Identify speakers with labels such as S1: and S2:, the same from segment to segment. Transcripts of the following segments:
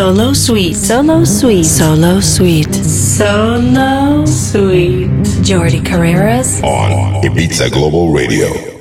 S1: Solo Suite. Solo Suite. Solo Suite. Solo Suite. Jordi Carreras.
S2: On Ibiza Global Radio.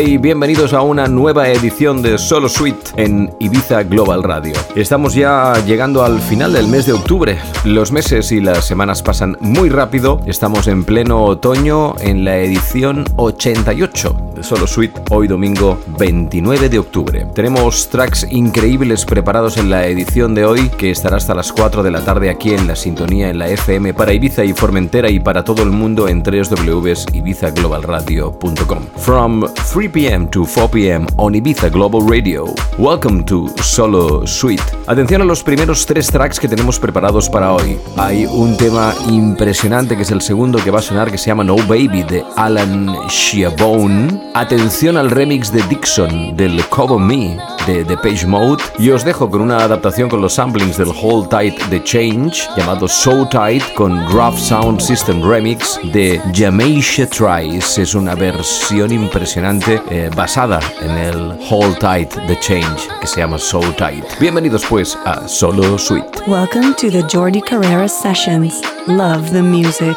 S3: Y bienvenidos a una nueva edición de Solo Suite en Ibiza Global Radio. Estamos ya llegando al final del mes de octubre. Los meses y las semanas pasan muy rápido. Estamos en pleno otoño en la edición 88 de Solo Suite hoy domingo 29 de octubre. Tenemos tracks increíbles preparados en la edición de hoy que estará hasta las 4 de la tarde aquí en la sintonía en la FM para Ibiza y Formentera y para todo el mundo en www.ibizaglobalradio.com. From 3 p.m. to 4 p.m. on Ibiza Global Radio. Welcome to Solo Suite. Atención a los primeros tres tracks que tenemos preparados para hoy. Hay un tema impresionante que es el segundo que va a sonar que se llama No Baby de Alan Sheabone. Atención al remix de Dixon del Cover Me de The Page Mode y os dejo con una adaptación con los samplings del Hold Tight The Change llamado So Tight con Rough Sound System Remix de Jamaica Tries. Es una versión impresionante eh, basada en el Hold Tight The Change que se llama So Tight. Bienvenidos pues a Solo Suite.
S1: Welcome to the Jordi Carrera Sessions. Love the music.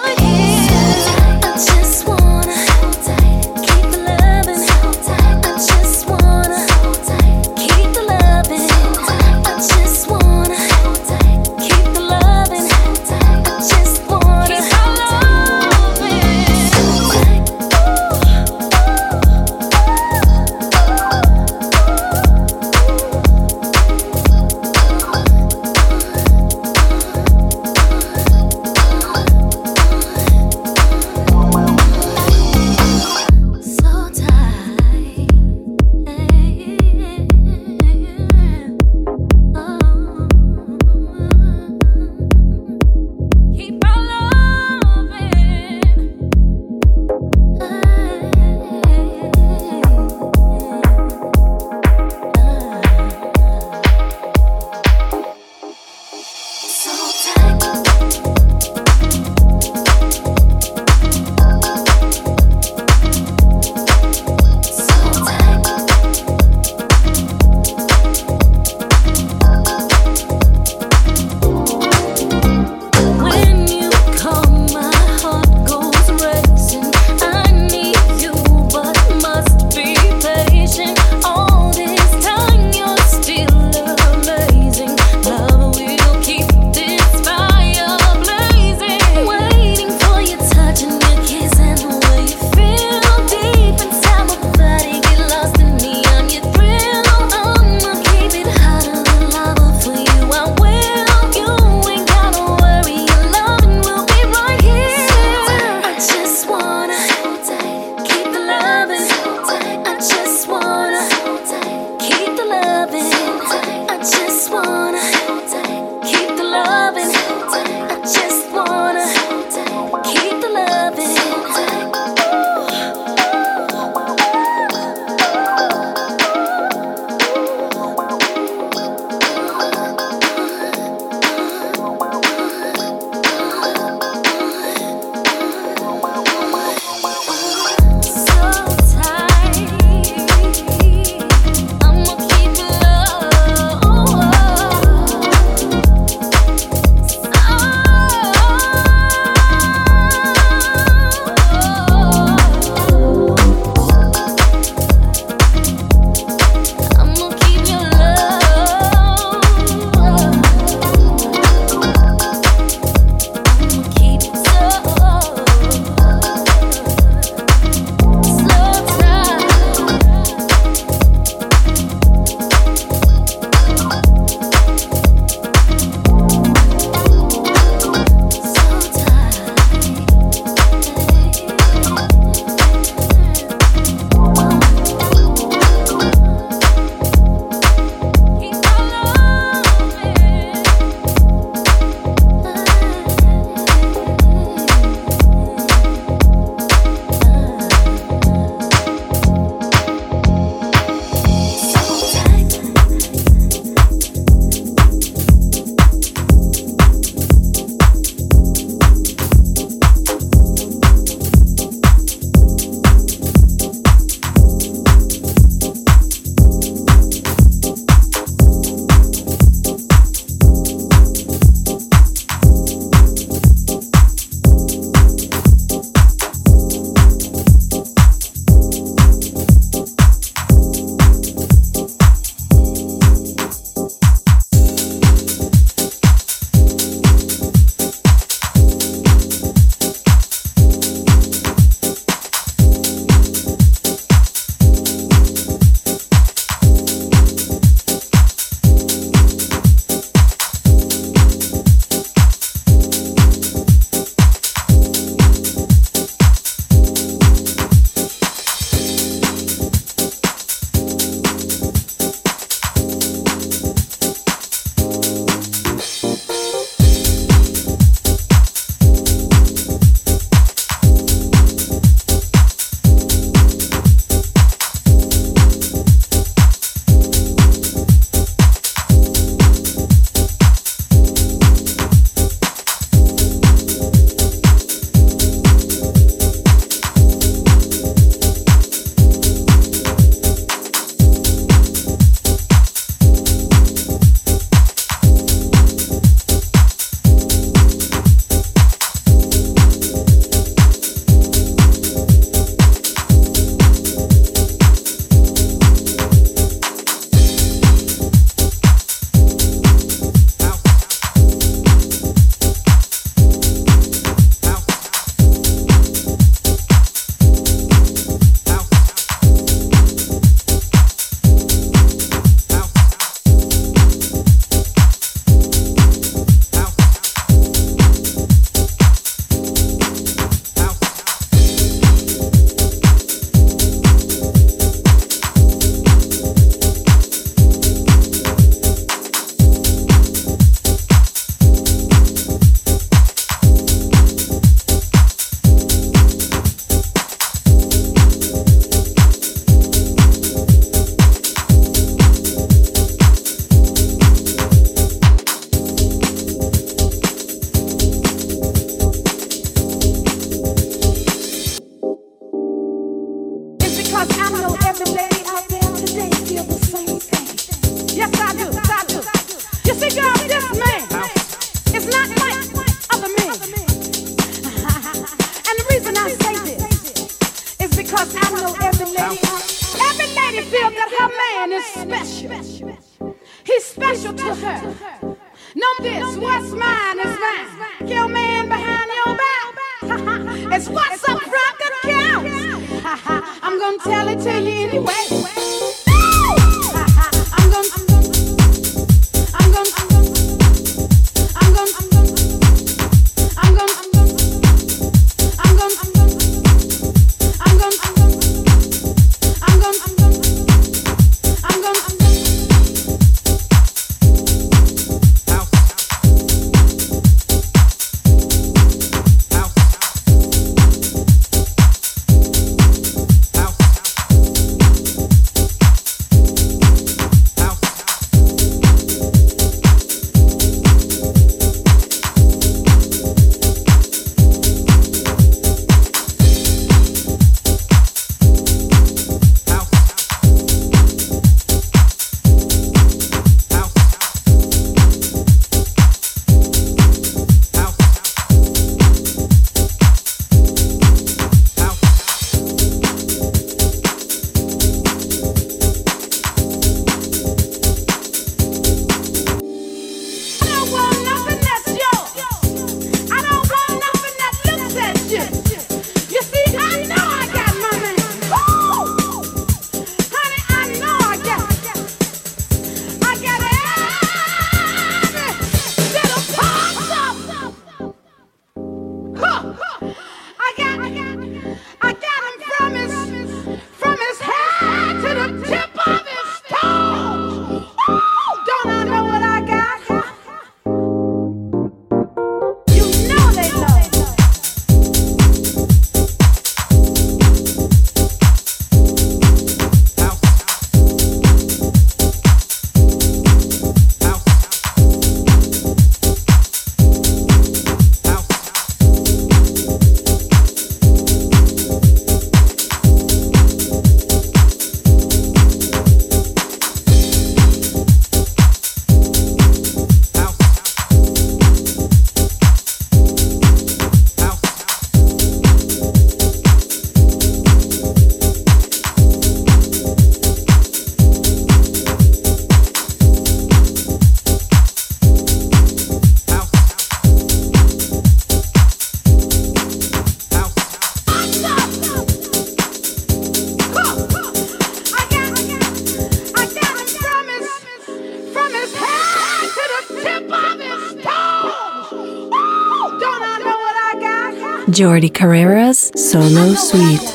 S1: Jordi Carrera's Solo Suite.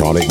S2: Electronic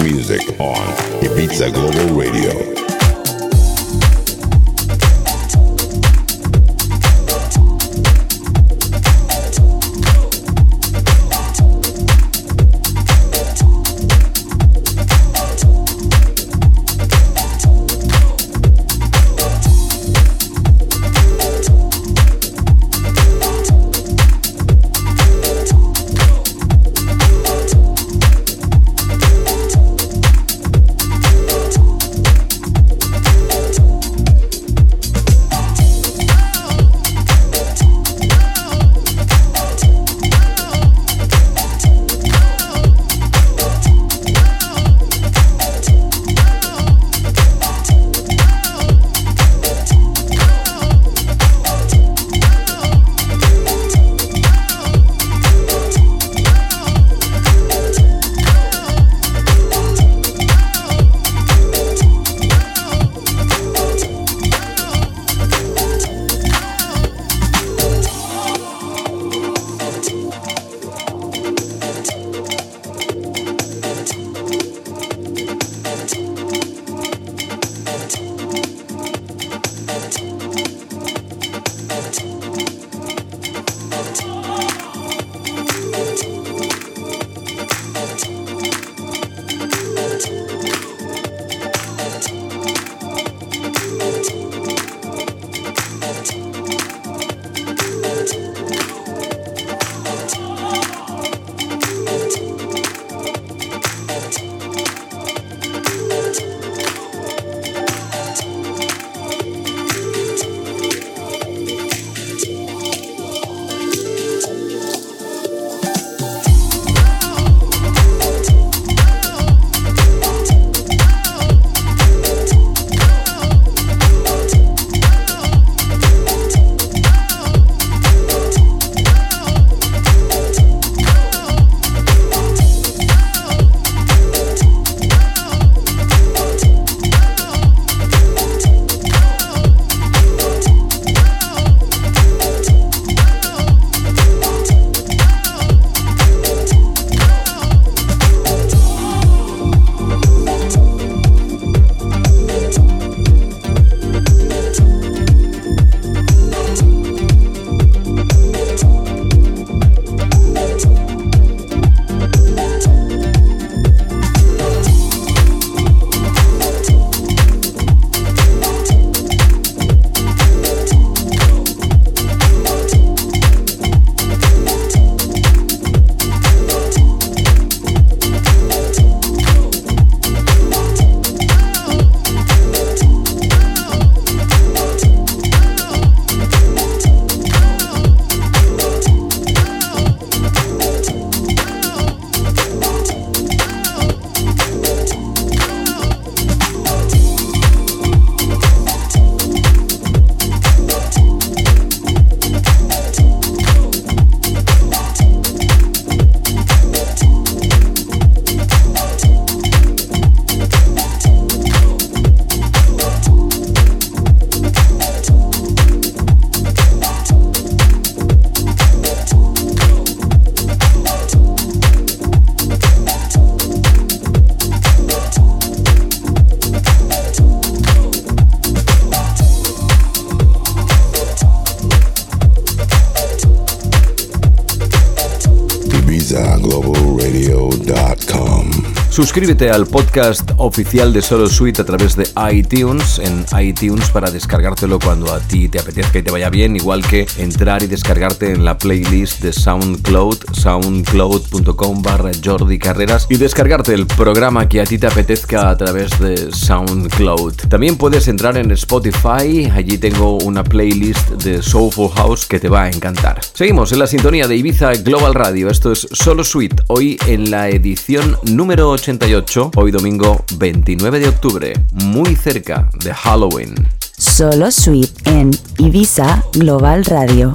S3: Suscríbete al podcast oficial de Solo Suite a través de iTunes, en iTunes para descargártelo cuando a ti te apetezca y te vaya bien, igual que entrar y descargarte en la playlist de SoundCloud, soundcloud.com barra Jordi Carreras y descargarte el programa que a ti te apetezca a través de SoundCloud. También puedes entrar en Spotify, allí tengo una playlist de Soulful House que te va a encantar. Seguimos en la sintonía de Ibiza Global Radio, esto es Solo Suite, hoy en la edición número 8 hoy domingo 29 de octubre, muy cerca de Halloween.
S4: Solo Suite en Ibiza Global Radio.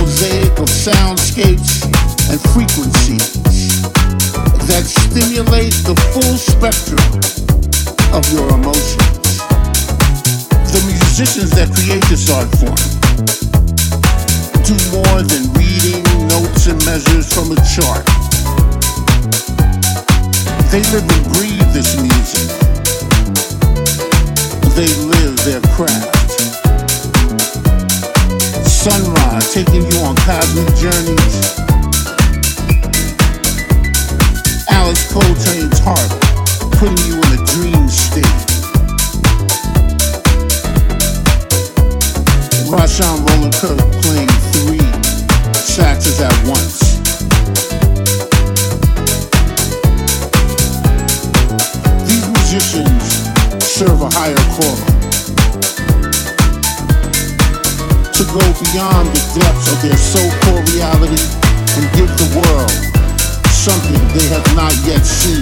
S5: mosaic of soundscapes and frequencies that stimulate the full spectrum of your emotions. The musicians that create this art form do more than reading notes and measures from a chart. They live and breathe this music. They live their craft sunrise, taking you on cosmic journeys. Alice Coltrane's heart, putting you in a dream state. Rashawn Roland Kirk playing three saxes at once. These musicians serve a higher cause. to go beyond the depths of their so-called reality and give the world something they have not yet seen.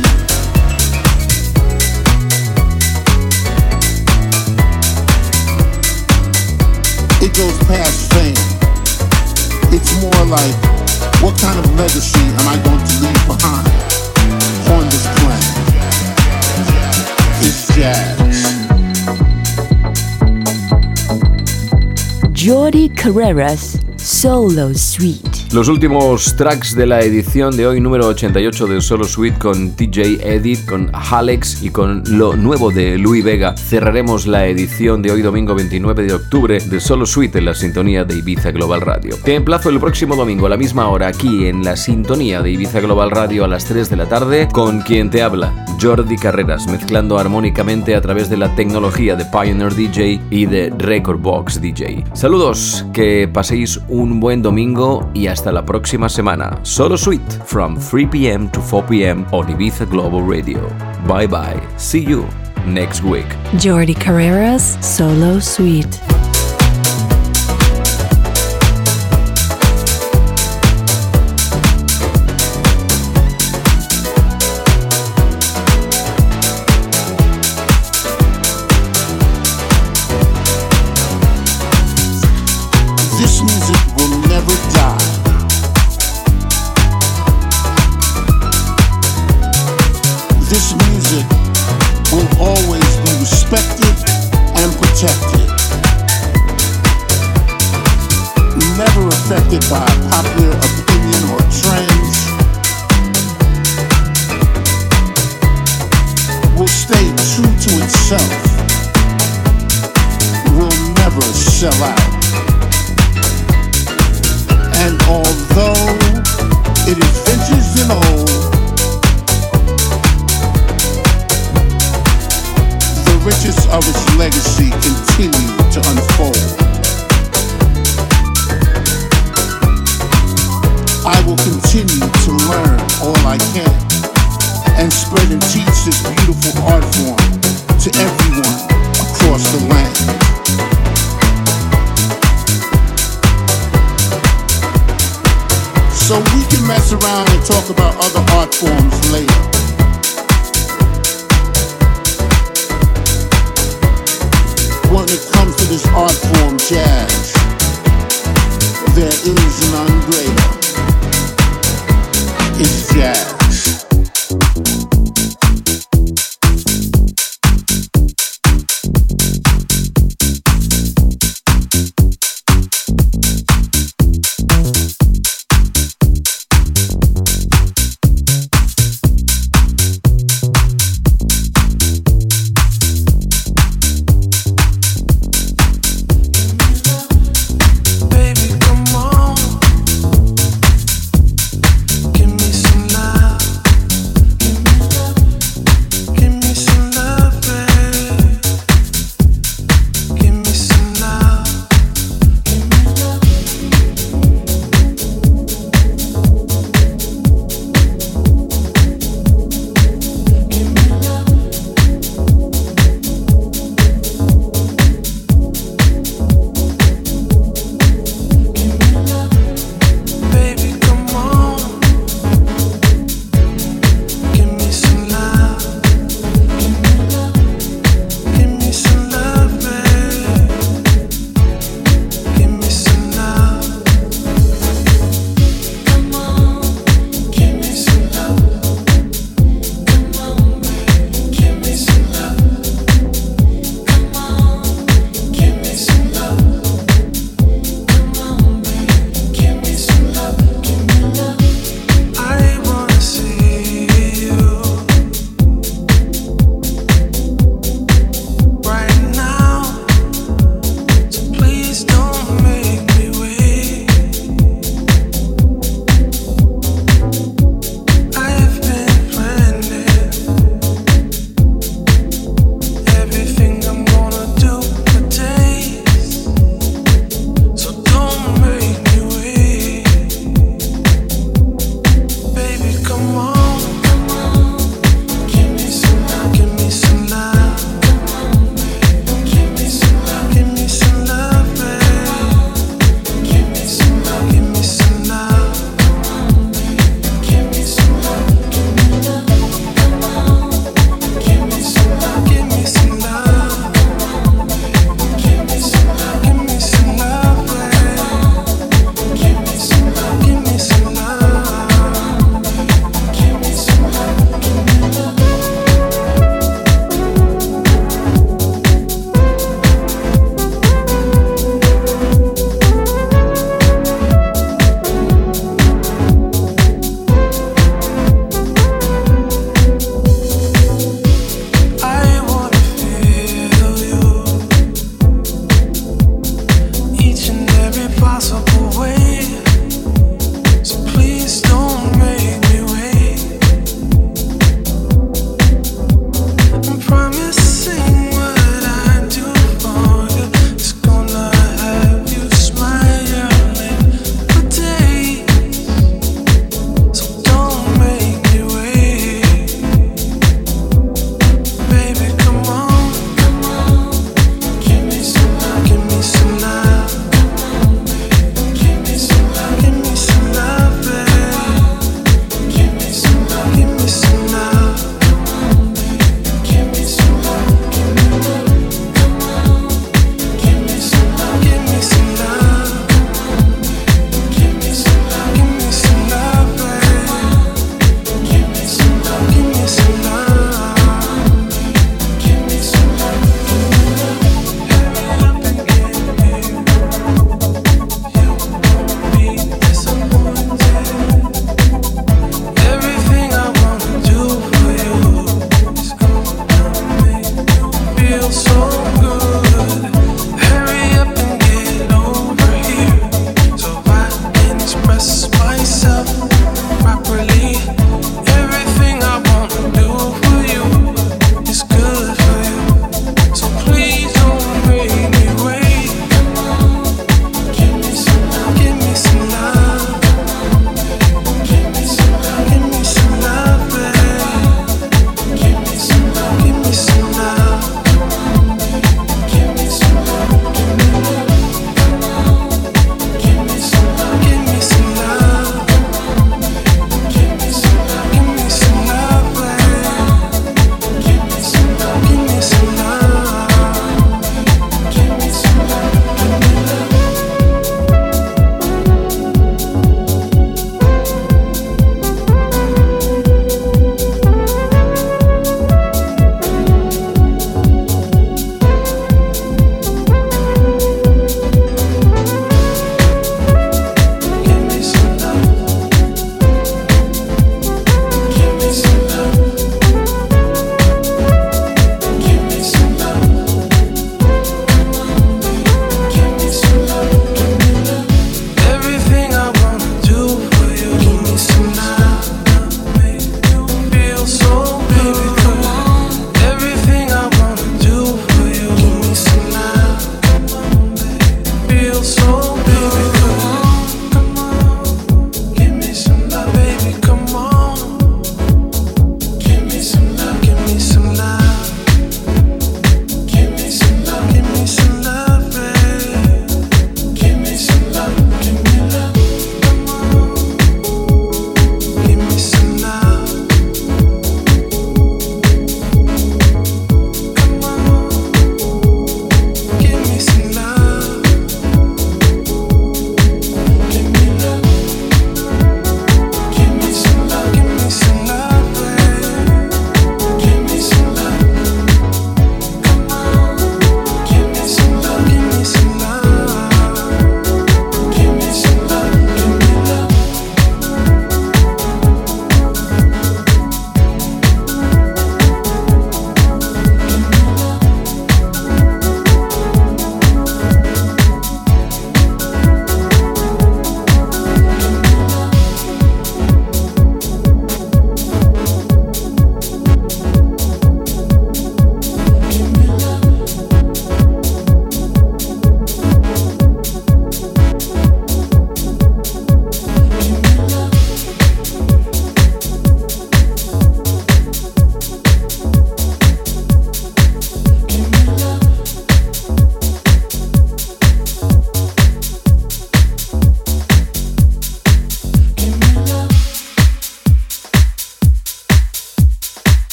S5: It goes past fame. It's more like, what kind of legacy am I going to leave behind on this planet? It's jazz.
S4: Carreras Solo Suite.
S3: Los últimos tracks de la edición de hoy, número 88 de Solo Suite, con TJ Edit, con Alex y con lo nuevo de Louis Vega. Cerraremos la edición de hoy, domingo 29 de octubre, de Solo Suite en la sintonía de Ibiza Global Radio. Te emplazo el próximo domingo a la misma hora aquí en la sintonía de Ibiza Global Radio a las 3 de la tarde, con quien te habla, Jordi Carreras, mezclando armónicamente a través de la tecnología de Pioneer DJ y de Record Box DJ. Saludos, que paséis un buen domingo y hasta la próxima semana. Solo Suite from 3 p.m. to 4 p.m. on Ibiza Global Radio. Bye bye. See you next week.
S1: Jordi Carreras Solo Suite.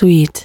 S1: sweet.